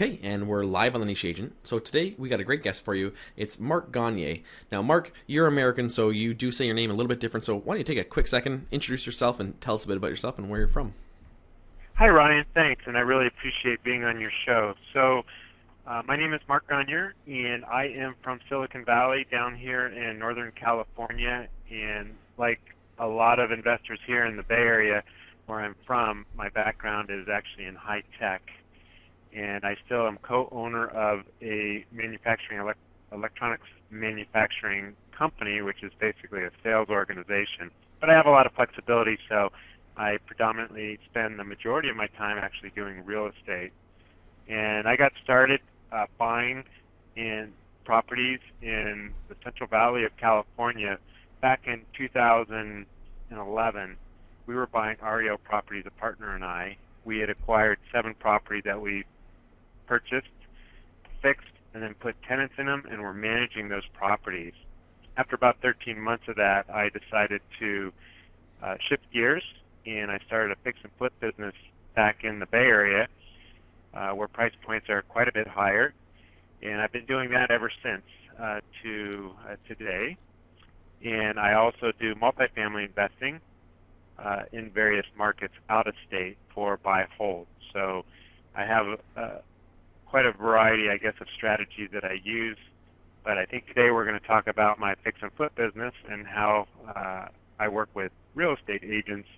Okay, and we're live on the Niche Agent. So today we got a great guest for you. It's Mark Ganger. Now, Mark, you're American, so you do say your name a little bit different. So why don't you take a quick second, introduce yourself, and tell us a bit about yourself and where you're from? Hi, Ryan. Thanks, and I really appreciate being on your show. So, uh, my name is Mark Ganger, and I am from Silicon Valley down here in Northern California. And like a lot of investors here in the Bay Area, where I'm from, my background is actually in high tech and I still am co-owner of a manufacturing elect- electronics manufacturing company, which is basically a sales organization. But I have a lot of flexibility, so I predominantly spend the majority of my time actually doing real estate. And I got started uh, buying in properties in the Central Valley of California back in 2011. We were buying REO properties, a partner and I. We had acquired seven properties that we purchased, fixed, and then put tenants in them, and we're managing those properties. After about 13 months of that, I decided to uh, shift gears, and I started a fix and flip business back in the Bay Area, uh, where price points are quite a bit higher, and I've been doing that ever since uh, to uh, today. And I also do multifamily investing uh, in various markets out of state for buy hold. So I have uh, quite a variety, I guess, of strategies that I use. But I think today we're going to talk about my fix and flip business and how uh, I work with real estate agents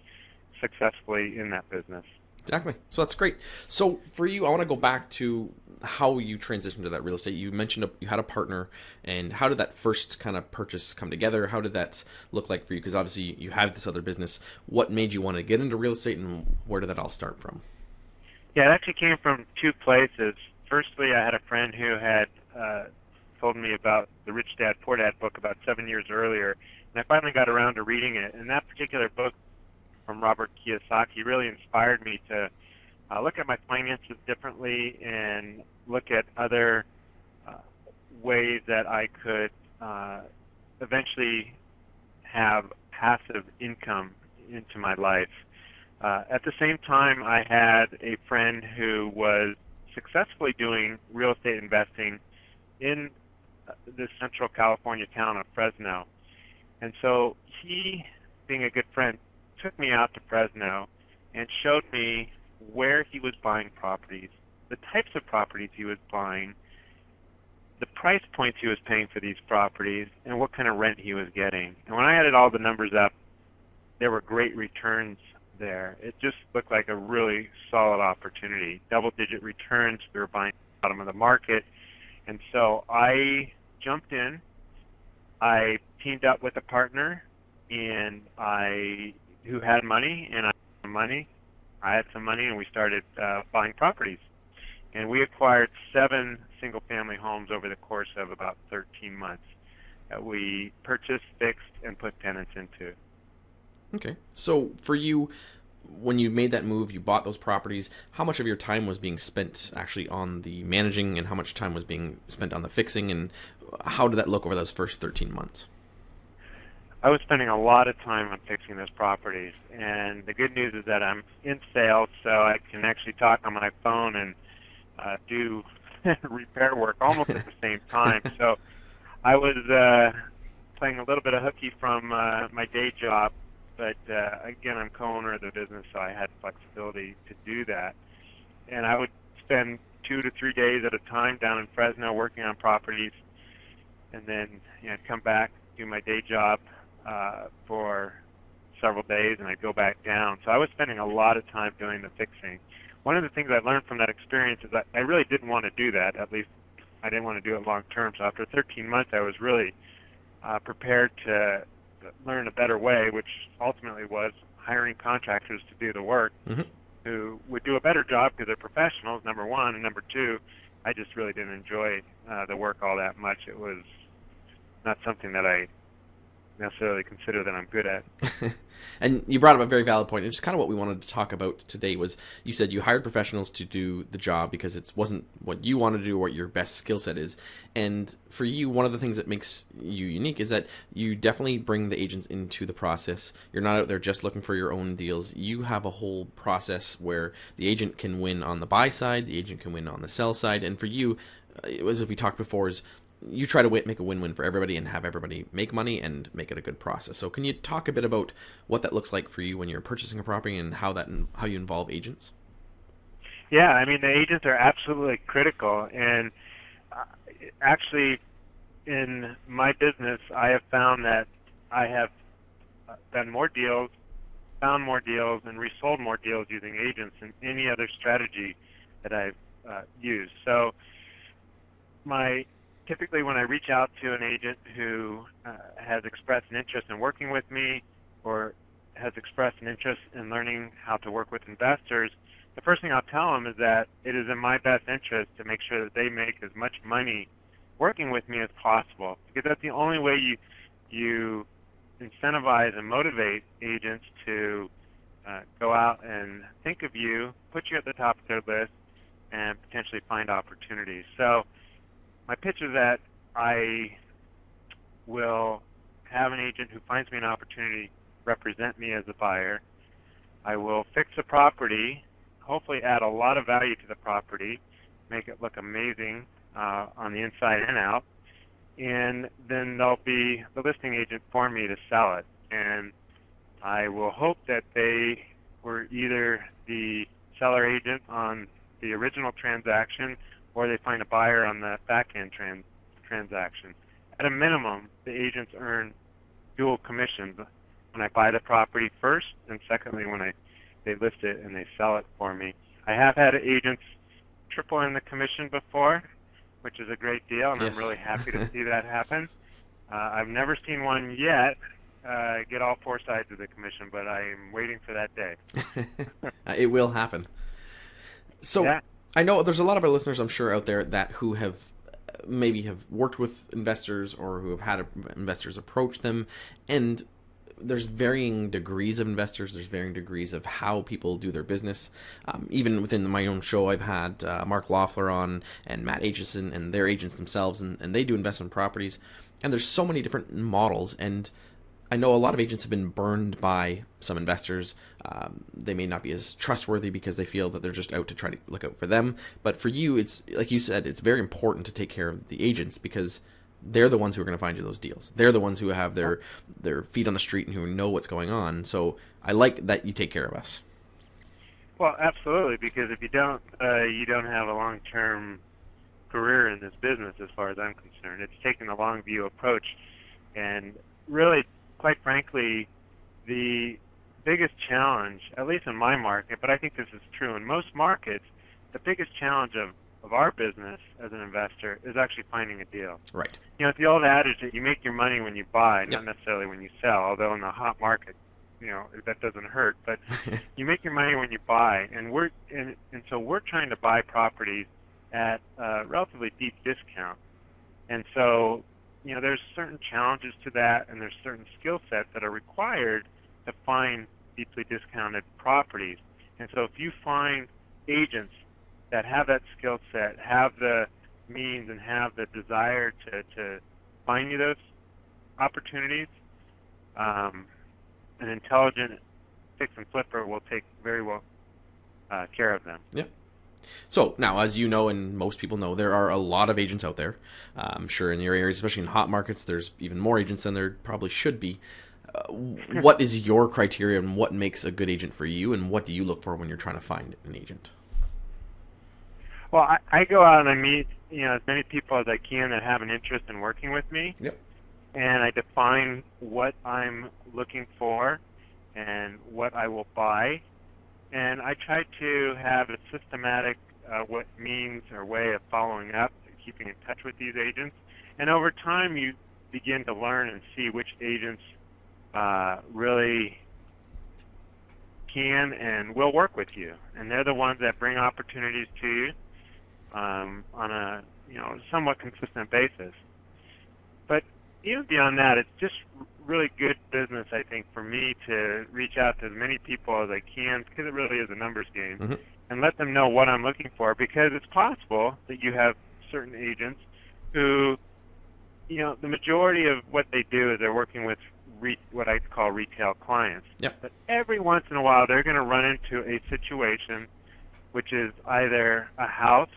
successfully in that business. Exactly. So that's great. So for you, I want to go back to how you transitioned to that real estate. You mentioned a, you had a partner, and how did that first kind of purchase come together? How did that look like for you? Because obviously you have this other business. What made you want to get into real estate, and where did that all start from? Yeah, it actually came from two places firstly, I had a friend who had uh, told me about the Rich Dad Poor Dad book about seven years earlier, and I finally got around to reading it. And that particular book from Robert Kiyosaki really inspired me to uh, look at my finances differently and look at other uh, ways that I could uh, eventually have passive income into my life. Uh, at the same time, I had a friend who was successfully doing real estate investing in uh, the central California town of Fresno. And so he, being a good friend, took me out to Fresno and showed me where he was buying properties, the types of properties he was buying, the price points he was paying for these properties, and what kind of rent he was getting. And when I added all the numbers up, there were great returns there. It just looked like a really solid opportunity. Double digit returns. We were buying bottom of the market. And so I jumped in. I teamed up with a partner and I who had money and I had some money. I had some money and we started uh, buying properties. And we acquired seven single family homes over the course of about 13 months that we purchased, fixed, and put tenants into. Okay. So for you, when you made that move, you bought those properties. How much of your time was being spent actually on the managing, and how much time was being spent on the fixing, and how did that look over those first 13 months? I was spending a lot of time on fixing those properties, and the good news is that I'm in sales, so I can actually talk on my phone and uh, do repair work almost at the same time. So I was uh, playing a little bit of hooky from uh, my day job but uh, again, I'm co-owner of the business, so I had flexibility to do that. And I would spend two to three days at a time down in Fresno working on properties, and then you know, I'd come back, do my day job uh, for several days, and I'd go back down. So I was spending a lot of time doing the fixing. One of the things I learned from that experience is that I really didn't want to do that. At least I didn't want to do it long term. So after 13 months, I was really uh, prepared to learn a better way, which ultimately was hiring contractors to do the work mm-hmm. who would do a better job because they're professionals, number one. And number two, I just really didn't enjoy uh, the work all that much. It was not something that I necessarily consider that I'm good at. and you brought up a very valid point. It's kind of what we wanted to talk about today. Was you said you hired professionals to do the job because it wasn't what you wanted to do or what your best skill set is. And for you, one of the things that makes you unique is that you definitely bring the agents into the process. You're not out there just looking for your own deals. You have a whole process where the agent can win on the buy side, the agent can win on the sell side, and for you, uh, as we talked before, is you try to make a win-win for everybody and have everybody make money and make it a good process. So, can you talk a bit about what that looks like for you when you're purchasing a property and how that how you involve agents? Yeah, I mean the agents are absolutely critical, and uh, actually, in my business, I have found that I have uh, done more deals, found more deals, and resold more deals using agents than any other strategy that I've uh, used. So, my typically when I reach out to an agent who uh, has expressed an interest in working with me or has expressed an interest in learning how to work with investors, the first thing I'll tell them is that it is in my best interest to make sure that they make as much money working with me as possible because that's the only way you you incentivize and motivate agents to uh, go out and think of you, put you at the top of their list, and potentially find opportunities. So my pitch is that I will have an agent who finds me an opportunity represent me as a buyer. I will fix a property, hopefully add a lot of value to the property, make it look amazing uh, on the inside and out, and then there'll be the listing agent for me to sell it. And I will hope that they were either the seller agent on the original transaction or they find a buyer on the back end trans- transaction. At a minimum, the agents earn dual commissions when I buy the property first, and secondly when I they list it and they sell it for me. I have had agents triple in the commission before, which is a great deal, and yes. I'm really happy to see that happen. Uh, I've never seen one yet uh, get all four sides of the commission, but I'm waiting for that day. it will happen. So, yeah. I know there's a lot of our listeners, I'm sure, out there that who have maybe have worked with investors or who have had investors approach them, and there's varying degrees of investors. There's varying degrees of how people do their business. Um, even within my own show, I've had uh, Mark Loeffler on and Matt Aitchison and their agents themselves, and, and they do investment properties. And there's so many different models, and I know a lot of agents have been burned by some investors. Um, they may not be as trustworthy because they feel that they're just out to try to look out for them. But for you, it's like you said, it's very important to take care of the agents because they're the ones who are going to find you those deals. They're the ones who have their their feet on the street and who know what's going on. So I like that you take care of us. Well, absolutely, because if you don't, uh, you don't have a long term career in this business, as far as I'm concerned. It's taking a long view approach, and really quite frankly, the biggest challenge, at least in my market, but I think this is true in most markets, the biggest challenge of, of our business as an investor is actually finding a deal. Right. You know, it's the old adage that you make your money when you buy, yep. not necessarily when you sell, although in the hot market, you know, that doesn't hurt, but you make your money when you buy. And we're and, and so we're trying to buy properties at a relatively deep discount. And so you know, there's certain challenges to that, and there's certain skill sets that are required to find deeply discounted properties. And so, if you find agents that have that skill set, have the means, and have the desire to to find you those opportunities, um, an intelligent fix and flipper will take very well uh, care of them. Yep. So now, as you know, and most people know, there are a lot of agents out there. Uh, I'm sure in your areas, especially in hot markets, there's even more agents than there probably should be. Uh, what is your criteria and what makes a good agent for you, and what do you look for when you're trying to find an agent? Well, I, I go out and I meet you know as many people as I can that have an interest in working with me. Yep. And I define what I'm looking for and what I will buy and I try to have a systematic uh, what means or way of following up, and keeping in touch with these agents, and over time you begin to learn and see which agents uh, really can and will work with you, and they're the ones that bring opportunities to you um, on a you know somewhat consistent basis. But even beyond that, it's just really good business, I think, for me to reach out to as many people as I can because it really is a numbers game Mhm. and let them know what I'm looking for because it's possible that you have certain agents who, you know, the majority of what they do is they're working with re- what I call retail clients. Yep. But every once in a while, they're going to run into a situation which is either a house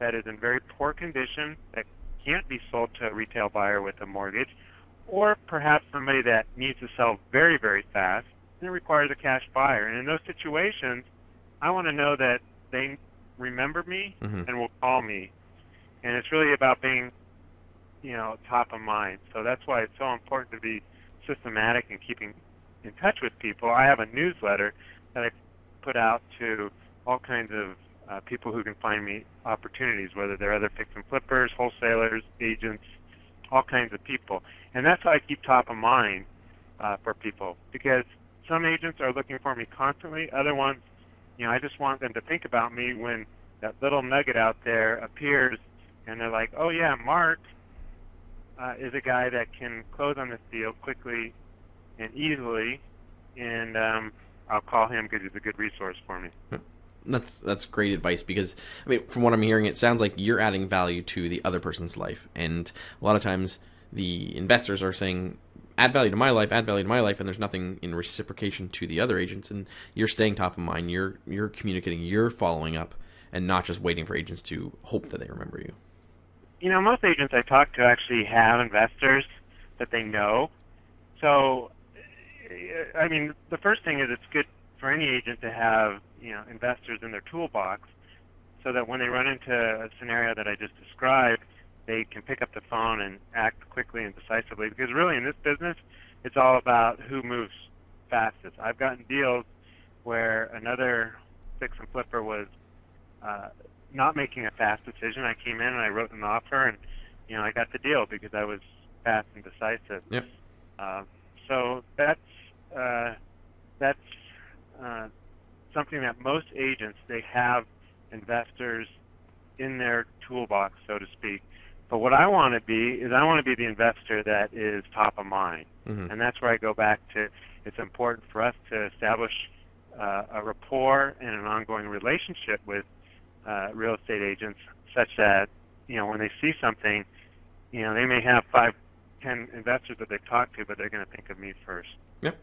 that is in very poor condition that can't be sold to a retail buyer with a mortgage, or perhaps somebody that needs to sell very, very fast and it requires a cash buyer. And in those situations, I want to know that they remember me Mhm. and will call me. And it's really about being, you know, top of mind. So that's why it's so important to be systematic and keeping in touch with people. I have a newsletter that I put out to all kinds of uh, people who can find me opportunities, whether they're other fix and flippers, wholesalers, agents, all kinds of people. And that's how I keep top of mind uh, for people because some agents are looking for me constantly. Other ones, you know, I just want them to think about me when that little nugget out there appears and they're like, oh, yeah, Mark uh, is a guy that can close on this deal quickly and easily, and um, I'll call him because he's a good resource for me. That's that's great advice because I mean, from what I'm hearing, it sounds like you're adding value to the other person's life, and a lot of times the investors are saying, "Add value to my life, add value to my life," and there's nothing in reciprocation to the other agents, and you're staying top of mind. You're you're communicating, you're following up, and not just waiting for agents to hope that they remember you. You know, most agents I talk to actually have investors that they know. So, I mean, the first thing is it's good for any agent to have you know investors in their toolbox, so that when they run into a scenario that I just described, they can pick up the phone and act quickly and decisively. Because really, in this business, it's all about who moves fastest. I've gotten deals where another fix and flipper was uh, not making a fast decision. I came in and I wrote an offer, and you know I got the deal because I was fast and decisive. Yep. Uh, so that's uh, that's uh, something that most agents they have investors in their toolbox, so to speak. But what I want to be is I want to be the investor that is top of mind, Mhm. and that's where I go back to. It's important for us to establish uh, a rapport and an ongoing relationship with uh, real estate agents, such that you know when they see something, you know they may have five, ten investors that they've talked to, but they're going to think of me first. Yep.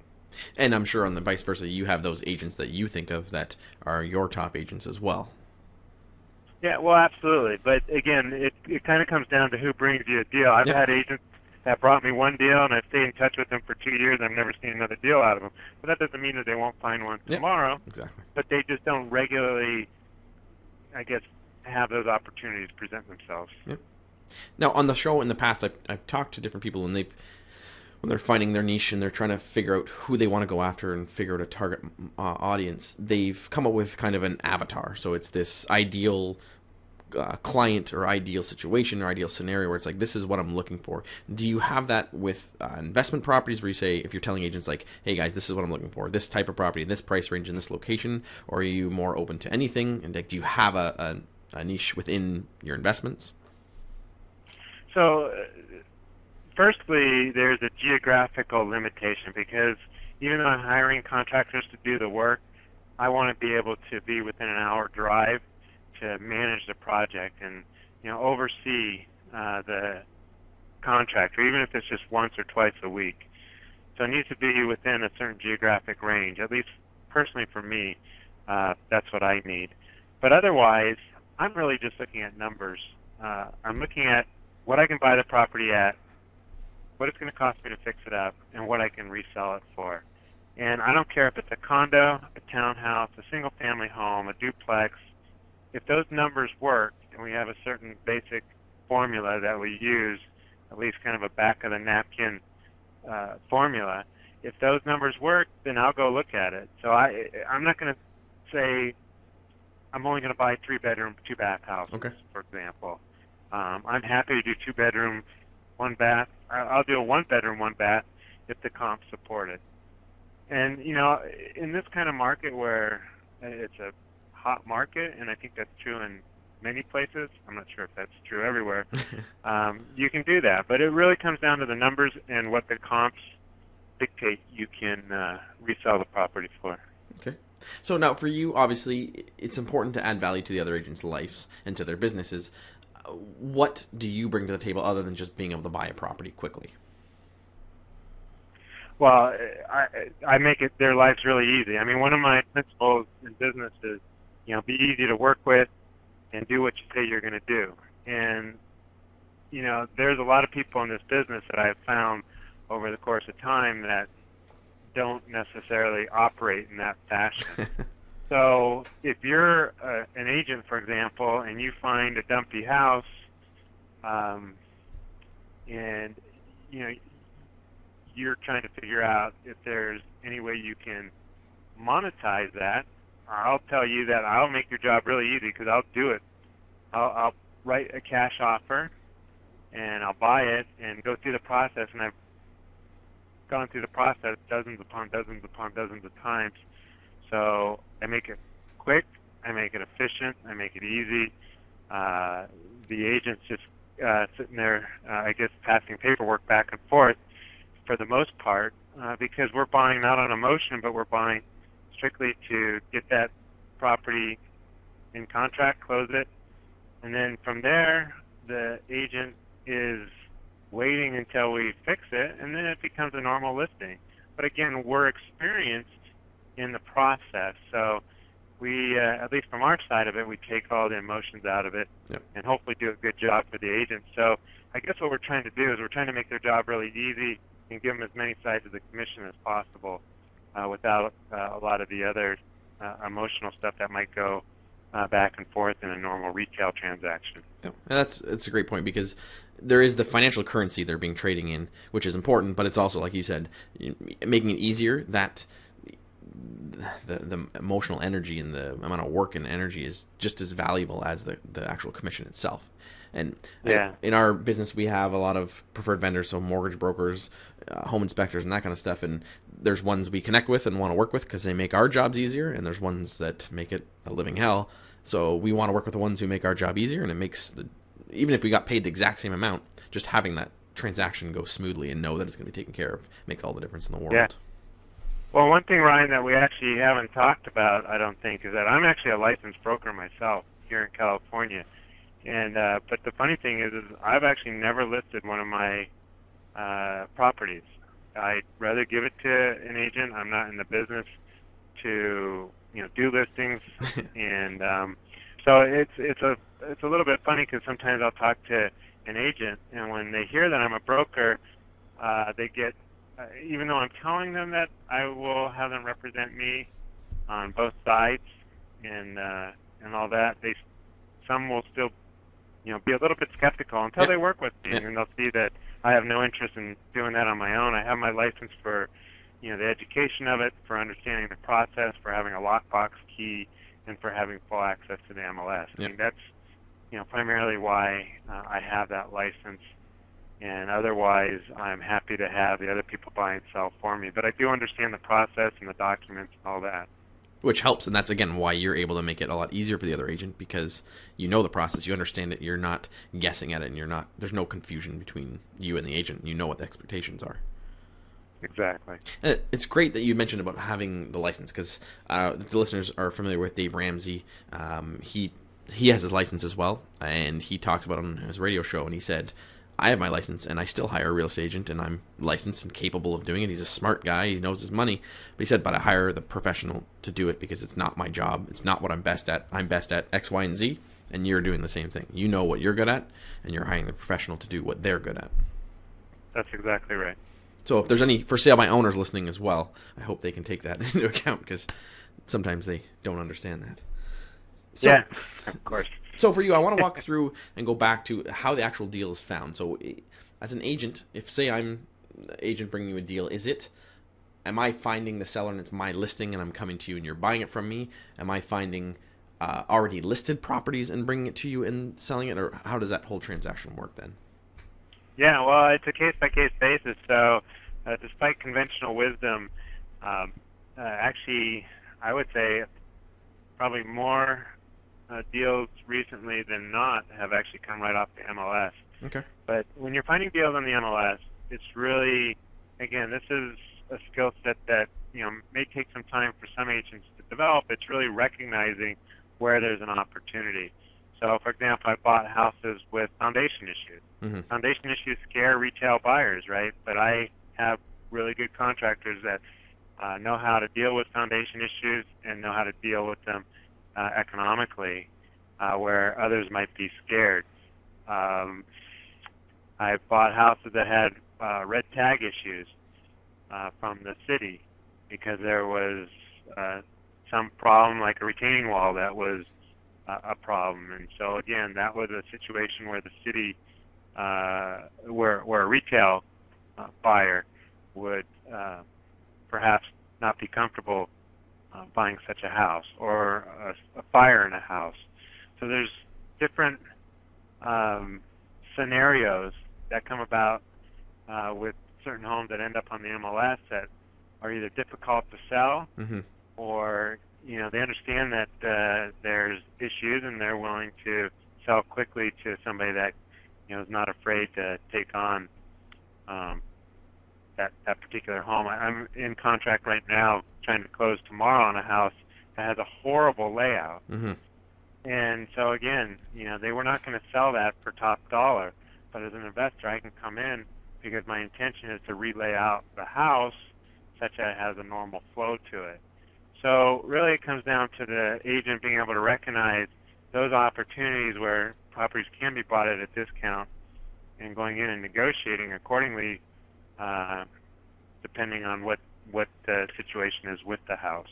And I'm sure on the vice versa, you have those agents that you think of that are your top agents as well. Yeah, well, absolutely. But again, it it kind of comes down to who brings you a deal. I've Yep. had agents that brought me one deal, and I've stayed in touch with them for two years. And I've never seen another deal out of them. But that doesn't mean that they won't find one Yep. tomorrow. Exactly. But they just don't regularly, I guess, have those opportunities present themselves. Yep. Now, on the show in the past, I've, I've talked to different people, and they've when they're finding their niche and they're trying to figure out who they want to go after and figure out a target uh, audience, they've come up with kind of an avatar. So it's this ideal uh, client or ideal situation or ideal scenario where it's like this is what I'm looking for. Do you have that with uh, investment properties where you say if you're telling agents like, hey guys, this is what I'm looking for, this type of property, this price range, in this location, or are you more open to anything? And like, do you have a, a, a niche within your investments? So, firstly, there's a geographical limitation because even though I'm hiring contractors to do the work, I want to be able to be within an hour drive to manage the project and you know oversee uh, the contractor, even if it's just once or twice a week. So it needs to be within a certain geographic range. At least personally for me, uh, that's what I need. But otherwise, I'm really just looking at numbers. Uh, I'm looking at what I can buy the property at, what it's going to cost me to fix it up, and what I can resell it for. And I don't care if it's a condo, a townhouse, a single family home, a duplex. If those numbers work and we have a certain basic formula that we use, at least kind of a back of the napkin uh, formula, if those numbers work, then I'll go look at it. So I, I'm not going to say I'm only going to buy three bedroom, two bath houses, Okay. for example. Um, I'm happy to do two bedroom, one bath. I'll do a one bedroom, one bath if the comps support it. And you know, in this kind of market where it's a hot market, and I think that's true in many places. I'm not sure if that's true everywhere. um, you can do that, but it really comes down to the numbers and what the comps dictate you can uh, resell the property for. Okay. So now, for you, obviously, it's important to add value to the other agents' lives and to their businesses. What do you bring to the table other than just being able to buy a property quickly? Well, I I make it their lives really easy. I mean, one of my principles in business is, you know, be easy to work with, and do what you say you're going to do. And you know, there's a lot of people in this business that I've found over the course of time that don't necessarily operate in that fashion. so if you're uh, an agent, for example, and you find a dumpy house, um, and you know you're trying to figure out if there's any way you can monetize that, I'll tell you that I'll make your job really easy because I'll do it. I'll, I'll write a cash offer, and I'll buy it and go through the process, and I've gone through the process dozens upon dozens upon dozens of times. So I make it quick, I make it efficient, I make it easy. Uh, the agent's just uh, sitting there, uh, I guess, passing paperwork back and forth for the most part, uh, because we're buying not on emotion, but we're buying strictly to get that property in contract, close it, and then from there, the agent is waiting until we fix it, and then it becomes a normal listing. But again, we're experienced in the process, so we, uh, at least from our side of it, we take all the emotions out of it, yep. and hopefully do a good job for the agent. So I guess what we're trying to do is we're trying to make their job really easy and give them as many sides of the commission as possible, uh, without uh, a lot of the other uh, emotional stuff that might go uh, back and forth in a normal retail transaction. Yeah. That's that's a great point because there is the financial currency they're being trading in, which is important, but it's also like you said, making it easier that the the emotional energy and the amount of work and energy is just as valuable as the the actual commission itself. And yeah. in our business, we have a lot of preferred vendors, so mortgage brokers, uh, home inspectors, and that kind of stuff. And there's ones we connect with and want to work with because they make our jobs easier, and there's ones that make it a living hell. So we want to work with the ones who make our job easier, and it makes the even if we got paid the exact same amount, just having that transaction go smoothly and know that it's going to be taken care of makes all the difference in the world. Yeah. Well, one thing, Ryan, that we actually haven't talked about, I don't think, is that I'm actually a licensed broker myself here in California. And uh, but the funny thing is, is I've actually never listed one of my uh, properties. I'd rather give it to an agent. I'm not in the business to you know do listings, and um, so it's it's a it's a little bit funny because sometimes I'll talk to an agent, and when they hear that I'm a broker, uh, they get uh, even though I'm telling them that I will have them represent me on both sides and uh, and all that, they some will still you know be a little bit skeptical until yeah. they work with me yeah. and they'll see that I have no interest in doing that on my own. I have my license for you know the education of it, for understanding the process, for having a lockbox key, and for having full access to the MLS. Yeah. I mean that's you know primarily why uh, I have that license and otherwise I'm happy to have the other people buy and sell for me. But I do understand the process and the documents and all that. Which helps, and that's again why you're able to make it a lot easier for the other agent because you know the process, you understand it, you're not guessing at it, and you're not. There's no confusion between you and the agent. You know what the expectations are. Exactly. And it's great that you mentioned about having the license because uh, the listeners are familiar with Dave Ramsey. Um, he he has his license as well, and he talks about it on his radio show, and he said I have my license and I still hire a real estate agent and I'm licensed and capable of doing it. He's a smart guy. He knows his money. But he said, but I hire the professional to do it because it's not my job. It's not what I'm best at. I'm best at X, Y, and Z. And you're doing the same thing. You know what you're good at and you're hiring the professional to do what they're good at. That's exactly right. So if there's any for sale by owners listening as well, I hope they can take that into account because sometimes they don't understand that. So, yeah, of course. So for you, I want to walk through and go back to how the actual deal is found. So, as an agent, if say I'm agent bringing you a deal, is it? Am I finding the seller and it's my listing and I'm coming to you and you're buying it from me? Am I finding uh, already listed properties and bringing it to you and selling it, or how does that whole transaction work then? Yeah, well, it's a case by case basis. So, uh, despite conventional wisdom, um, uh, actually, I would say probably more uh, deals recently than not have actually come right off the MLS. Okay. But when you're finding deals on the MLS, it's really, again, this is a skill set that you know may take some time for some agents to develop. It's really recognizing where there's an opportunity. So, for example, I bought houses with foundation issues. Mm-hmm. Foundation issues scare retail buyers, right? But I have really good contractors that uh, know how to deal with foundation issues and know how to deal with them uh, economically, uh, where others might be scared. Um, I bought houses that had uh, red tag issues uh, from the city because there was uh, some problem, like a retaining wall, that was uh, a problem. And so again, that was a situation where the city, uh, where where a retail uh, buyer would uh, perhaps not be comfortable uh, buying such a house or a, a fire in a house. So there's different um, scenarios that come about uh, with certain homes that end up on the MLS that are either difficult to sell Mm-hmm. or you know they understand that uh, there's issues and they're willing to sell quickly to somebody that you know is not afraid to take on um, that that particular home. I, I'm in contract right now trying to close tomorrow on a house that has a horrible layout. Mm-hmm. And so again, you know, they were not going to sell that for top dollar. But as an investor, I can come in because my intention is to relay out the house such that it has a normal flow to it. So really, it comes down to the agent being able to recognize those opportunities where properties can be bought at a discount and going in and negotiating accordingly, uh, depending on what what the situation is with the house.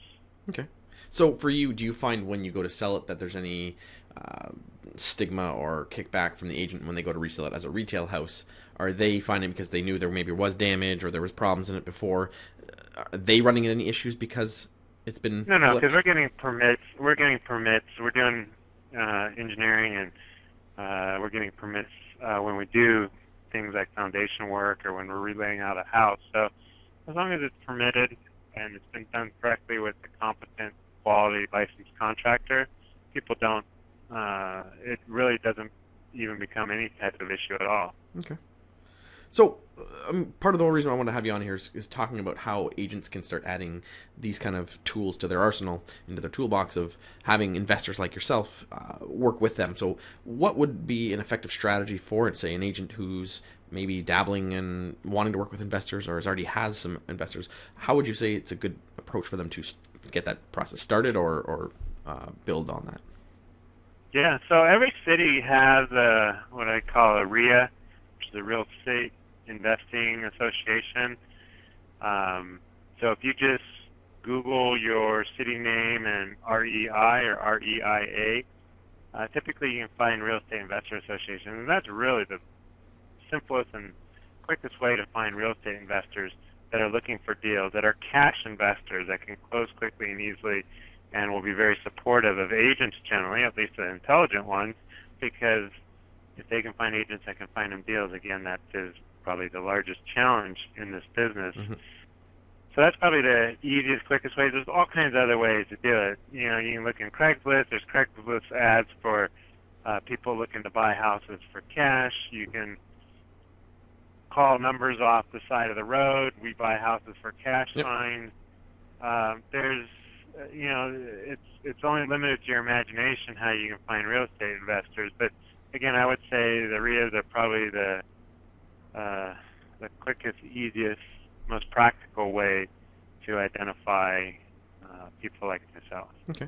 Okay. So for you, do you find when you go to sell it that there's any uh, stigma or kickback from the agent when they go to resell it as a retail house? Are they finding because they knew there maybe was damage or there was problems in it before? Are they running into any issues because it's been No, no, because we're getting permits. We're getting permits. We're doing uh, engineering, and uh, we're getting permits uh, when we do things like foundation work or when we're relaying out a house. So as long as it's permitted and it's been done correctly with a competent, quality licensed contractor, people don't. Uh, it really doesn't even become any type of issue at all. Okay. So, um, part of the whole reason I want to have you on here is, is talking about how agents can start adding these kind of tools to their arsenal, into their toolbox of having investors like yourself uh, work with them. So, what would be an effective strategy for, say, an agent who's maybe dabbling and wanting to work with investors or has already has some investors? How would you say it's a good approach for them to get that process started or, or uh, build on that? Yeah, so every city has a what I call a REIA, which is a Real Estate Investing Association. Um, so if you just Google your city name and REI or REIA, uh, typically you can find Real Estate Investor Association, and that's really the simplest and quickest way to find real estate investors that are looking for deals, that are cash investors that can close quickly and easily and will be very supportive of agents generally, at least the intelligent ones, because if they can find agents that can find them deals, again, that is probably the largest challenge in this business. Mhm. So that's probably the easiest, quickest way. There's all kinds of other ways to do it. You know, you can look in Craigslist. There's Craigslist ads for uh, people looking to buy houses for cash. You can call numbers off the side of the road. We buy houses for cash Yep. signs. Um, there's, uh, you know, it's it's only limited to your imagination how you can find real estate investors. But again, I would say the REIAs are probably the uh, the quickest, easiest, most practical way to identify uh, people like myself. Okay.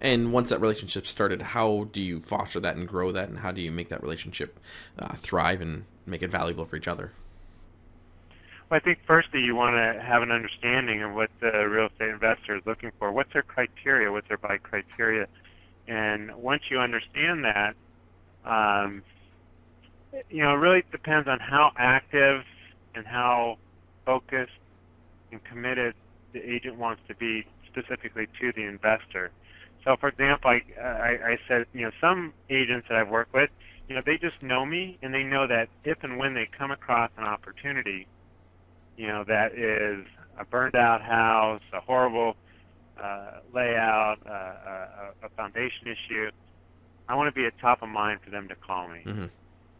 And once that relationship started, how do you foster that and grow that, and how do you make that relationship uh, thrive and make it valuable for each other? Well, I think firstly you want to have an understanding of what the real estate investor is looking for. What's their criteria? What's their buy criteria? And once you understand that, um, you know, it really depends on how active and how focused and committed the agent wants to be specifically to the investor. So, for example, I, I, I said, you know, some agents that I've worked with, you know, they just know me and they know that if and when they come across an opportunity, you know, that is a burned out house, a horrible uh, layout, uh, a, a foundation issue, I want to be at top of mind for them to call me. Mm-hmm.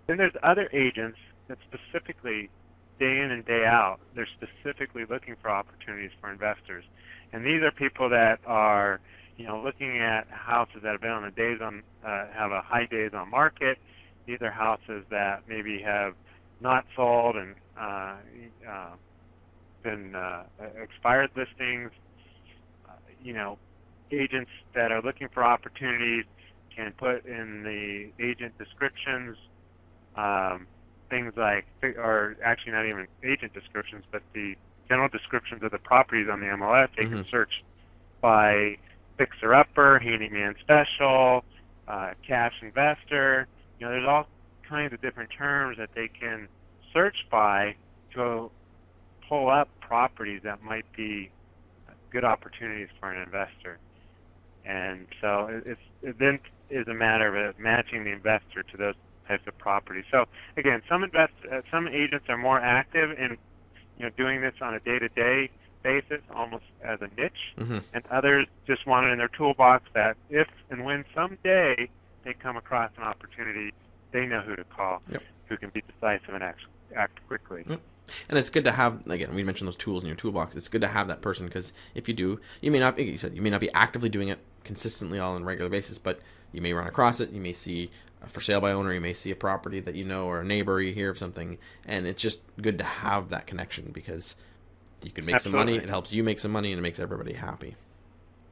Then there's other agents that specifically, day in and day out, they're specifically looking for opportunities for investors, and these are people that are, you know, looking at houses that have been on the days on uh, have a high days on market. These are houses that maybe have not sold and uh, uh, been uh, expired listings. Uh, you know, agents that are looking for opportunities can put in the agent descriptions um, things like, or actually not even agent descriptions, but the general descriptions of the properties on the MLS. They Mhm. can search by fixer upper, handyman special, uh, cash investor. You know, there's all kinds of different terms that they can search by to pull up properties that might be good opportunities for an investor. And so it- it's it then is a matter of matching the investor to those types of properties. So again, some invest uh, some agents are more active in you know doing this on a day-to-day basis, almost as a niche, Mm-hmm. and others just want it in their toolbox that if and when someday they come across an opportunity, they know who to call, Yep. who can be decisive and act act quickly. Yep. And it's good to have again. We mentioned those tools in your toolbox. It's good to have that person because if you do, you may not. You said you may not be actively doing it consistently all on a regular basis, but you may run across it. You may see a for sale by owner. You may see a property that you know or a neighbor. You hear of something, and it's just good to have that connection because you can make some money. It helps you make some money, and it makes everybody happy.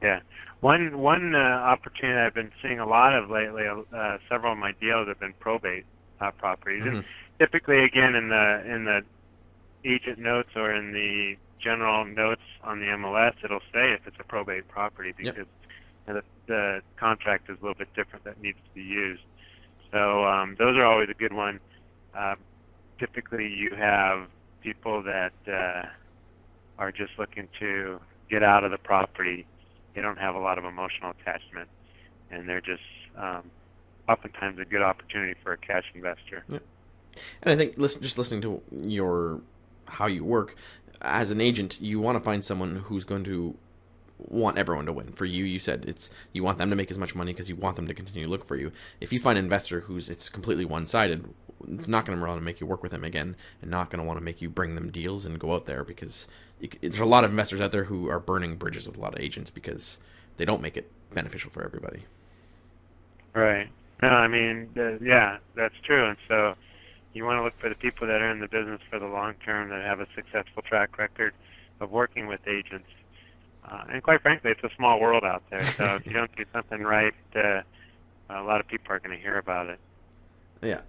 Yeah. One one uh, opportunity I've been seeing a lot of lately. Uh, several of my deals have been probate uh, properties, Mhm. and typically, again, in the in the agent notes or in the general notes on the MLS, it'll say if it's a probate property Yep. Because the, the contract is a little bit different that needs to be used. So um, those are always a good one. Uh, typically, you have people that uh, are just looking to get out of the property. They don't have a lot of emotional attachment, and they're just um, oftentimes a good opportunity for a cash investor. And I think listen, just listening to your how you work as an agent, you want to find someone who's going to want everyone to win. For you, you said it's you want them to make as much money because you want them to continue to look for you. If you find an investor who's it's completely one sided, it's not going to want to make you work with them again, and not going to want to make you bring them deals and go out there because c- there's a lot of investors out there who are burning bridges with a lot of agents because they don't make it beneficial for everybody. Right. No, I mean, the, yeah, that's true. And so you want to look for the people that are in the business for the long term that have a successful track record of working with agents. Uh, and quite frankly, it's a small world out there. So if you don't do something right, uh, a lot of people are going to hear about it. Yeah.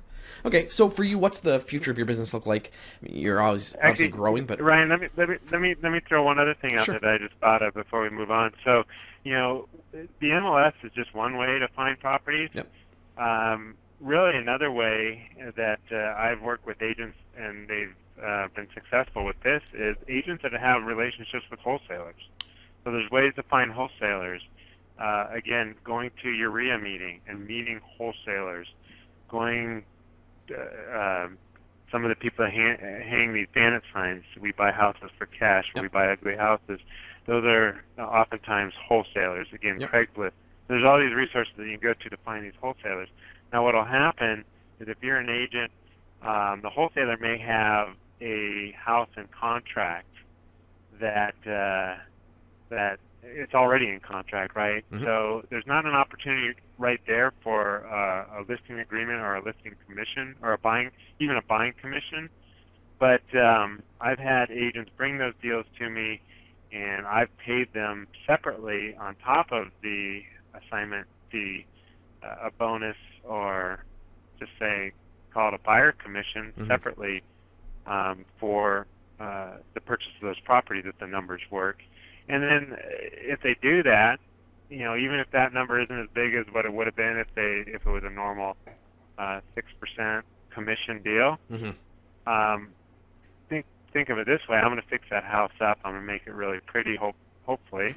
okay, so for you, what's the future of your business look like? I mean, you're always obviously growing, but Ryan, let me let me let me let me throw one other thing out Sure. that I just thought of before we move on. So, you know, the MLS is just one way to find properties. Yep. Um, really, another way that uh, I've worked with agents and they've uh, been successful with this is agents that have relationships with wholesalers. So there's ways to find wholesalers. Uh, again, going to REIA meeting and meeting wholesalers, going uh, um, some of the people that hang, hang these bandit signs, we buy houses for cash, Yep. we buy ugly houses, those are oftentimes wholesalers. Again, Yep. Craigslist. There's all these resources that you can go to to find these wholesalers. Now, what will happen is if you're an agent, um, the wholesaler may have a house in contract that uh, that it's already in contract, right? Mhm. So there's not an opportunity right there for uh, a listing agreement or a listing commission or a buying, even a buying commission. But um, I've had agents bring those deals to me, and I've paid them separately on top of the assignment fee, uh, a bonus or just say call it a buyer commission Mhm. separately um, for uh, the purchase of those properties if the numbers work. And then uh, if they do that, you know, even if that number isn't as big as what it would have been if they if it was a normal uh, six percent commission deal, hmm um, think think of it this way: I'm going to fix that house up. I'm going to make it really pretty, hope hopefully,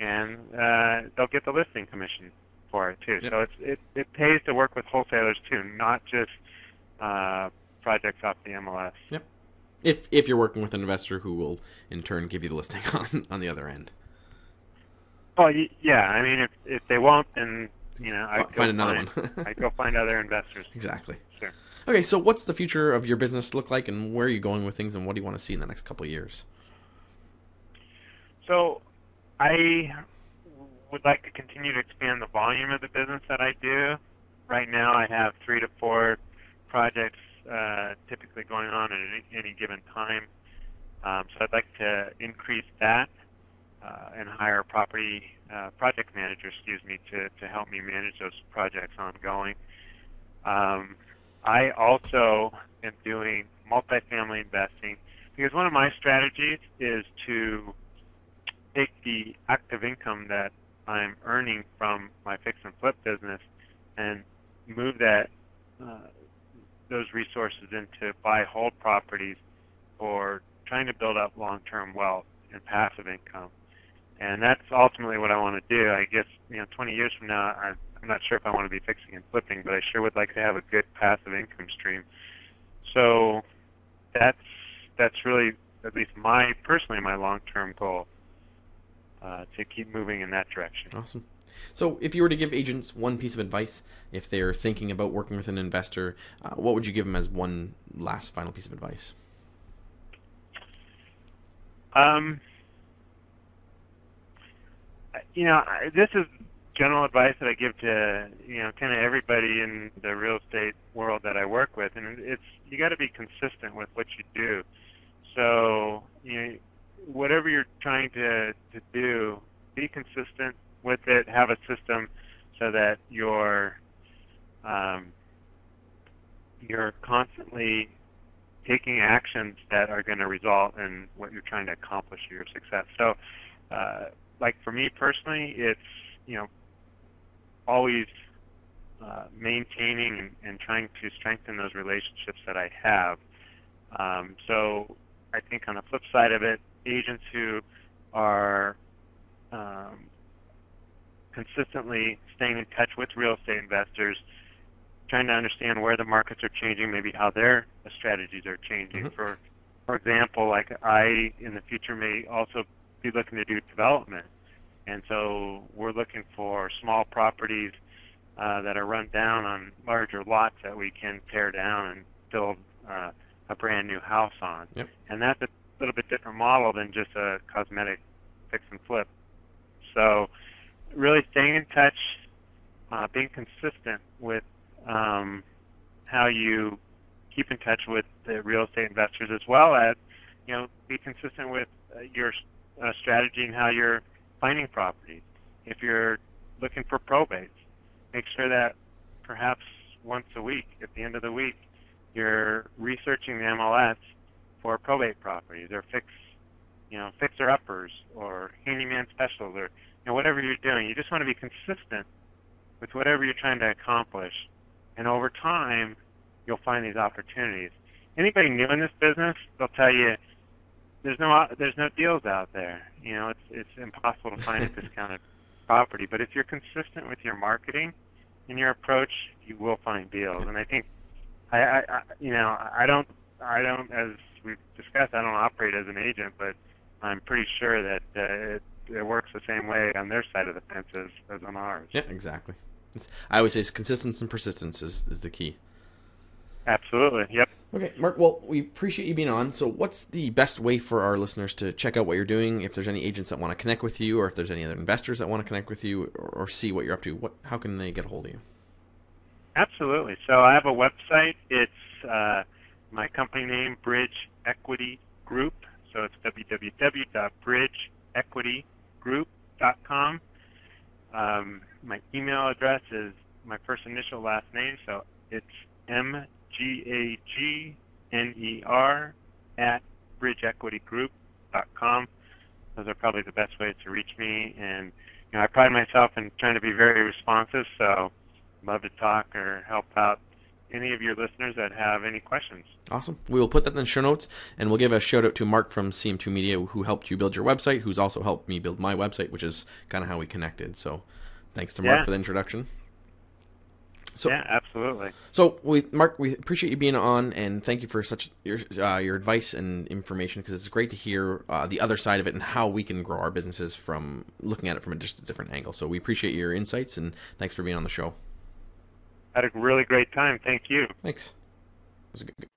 and uh, they'll get the listing commission for it too. Yep. So it's it it pays to work with wholesalers too, not just uh, projects off the MLS. Yep. If if you're working with an investor who will in turn give you the listing on on the other end. Well, yeah. I mean, if if they won't, then you know, I'd F- find another find, one. I'd go find other investors. exactly. Sure. Okay, so what's the future of your business look like, and where are you going with things, and what do you want to see in the next couple of years? So, I would like to continue to expand the volume of the business that I do. Right now, I have three to four projects uh, typically going on at any, any given time. Um, so I'd like to increase that uh, and hire property uh, project manager, excuse me, to, to help me manage those projects ongoing. Um, I also am doing multifamily investing because one of my strategies is to take the active income that I'm earning from my fix and flip business and move that uh, those resources into buy hold properties or trying to build up long-term wealth and passive income. And that's ultimately what I want to do. I guess you know, 20 years from now, I'm not sure if I want to be fixing and flipping, but I sure would like to have a good passive income stream. So that's that's really at least my personally my long-term goal uh, to keep moving in that direction. Awesome. So, if you were to give agents one piece of advice, if they're thinking about working with an investor, uh, what would you give them as one last final piece of advice? Um, you know, this is general advice that I give to you know kind of everybody in the real estate world that I work with, and it's you got to be consistent with what you do. So you know, whatever you're trying to to do, be consistent with it. Have a system so that you're um, you're constantly taking actions that are going to result in what you're trying to accomplish or your success. So, uh, like for me personally, it's you know always uh, maintaining and, and trying to strengthen those relationships that I have. Um, so I think on the flip side of it, agents who are um, consistently staying in touch with real estate investors, trying to understand where the markets are changing, maybe how their strategies are changing. Mhm. For for example, like I in the future may also be looking to do development, and so we're looking for small properties uh, that are run down on larger lots that we can tear down and build uh, a brand new house on. Yep. And that's a little bit different model than just a cosmetic fix and flip. So really staying in touch, uh, being consistent with um, how you keep in touch with the real estate investors, as well as you know be consistent with uh, your uh, strategy and how you're finding properties. If you're looking for probates, make sure that perhaps once a week, at the end of the week, you're researching the MLS for probate properties or fix, you know, fixer uppers or handyman specials or you know whatever you're doing. You just want to be consistent with whatever you're trying to accomplish, and over time, you'll find these opportunities. Anybody new in this business, they'll tell you there's no there's no deals out there. You know, it's it's impossible to find a discounted property. But if you're consistent with your marketing and your approach, you will find deals. And I think I, I, I you know I don't I don't as we've discussed I don't operate as an agent, but I'm pretty sure that uh, it, works the same way on their side of the fence as, as on ours. Yeah, exactly. It's, I always say it's consistency and persistence is, is the key. Absolutely. Yep. Okay, Mark. Well, we appreciate you being on. So, what's the best way for our listeners to check out what you're doing? If there's any agents that want to connect with you, or if there's any other investors that want to connect with you, or, or see what you're up to, what how can they get a hold of you? Absolutely. So I have a website. It's uh, my company name, Bridge Equity Group. So it's www.bridgeequitygroup.com. Um, my email address is my first initial last name, so it's M G A G N E R at bridgeequitygroup.com. Those are probably the best ways to reach me, and you know I pride myself in trying to be very responsive. So love to talk or help out any of your listeners that have any questions. Awesome. We will put that in the show notes, and we'll give a shout out to Mark from CM2 Media, who helped you build your website, who's also helped me build my website, which is kind of how we connected. So, thanks to Mark Yeah. for the introduction. So, yeah, absolutely. So, we, Mark, we appreciate you being on, and thank you for such your uh, your advice and information because it's great to hear uh, the other side of it and how we can grow our businesses from looking at it from a, just a different angle. So, we appreciate your insights and thanks for being on the show. Had a really great time. Thank you. Thanks. It was a good,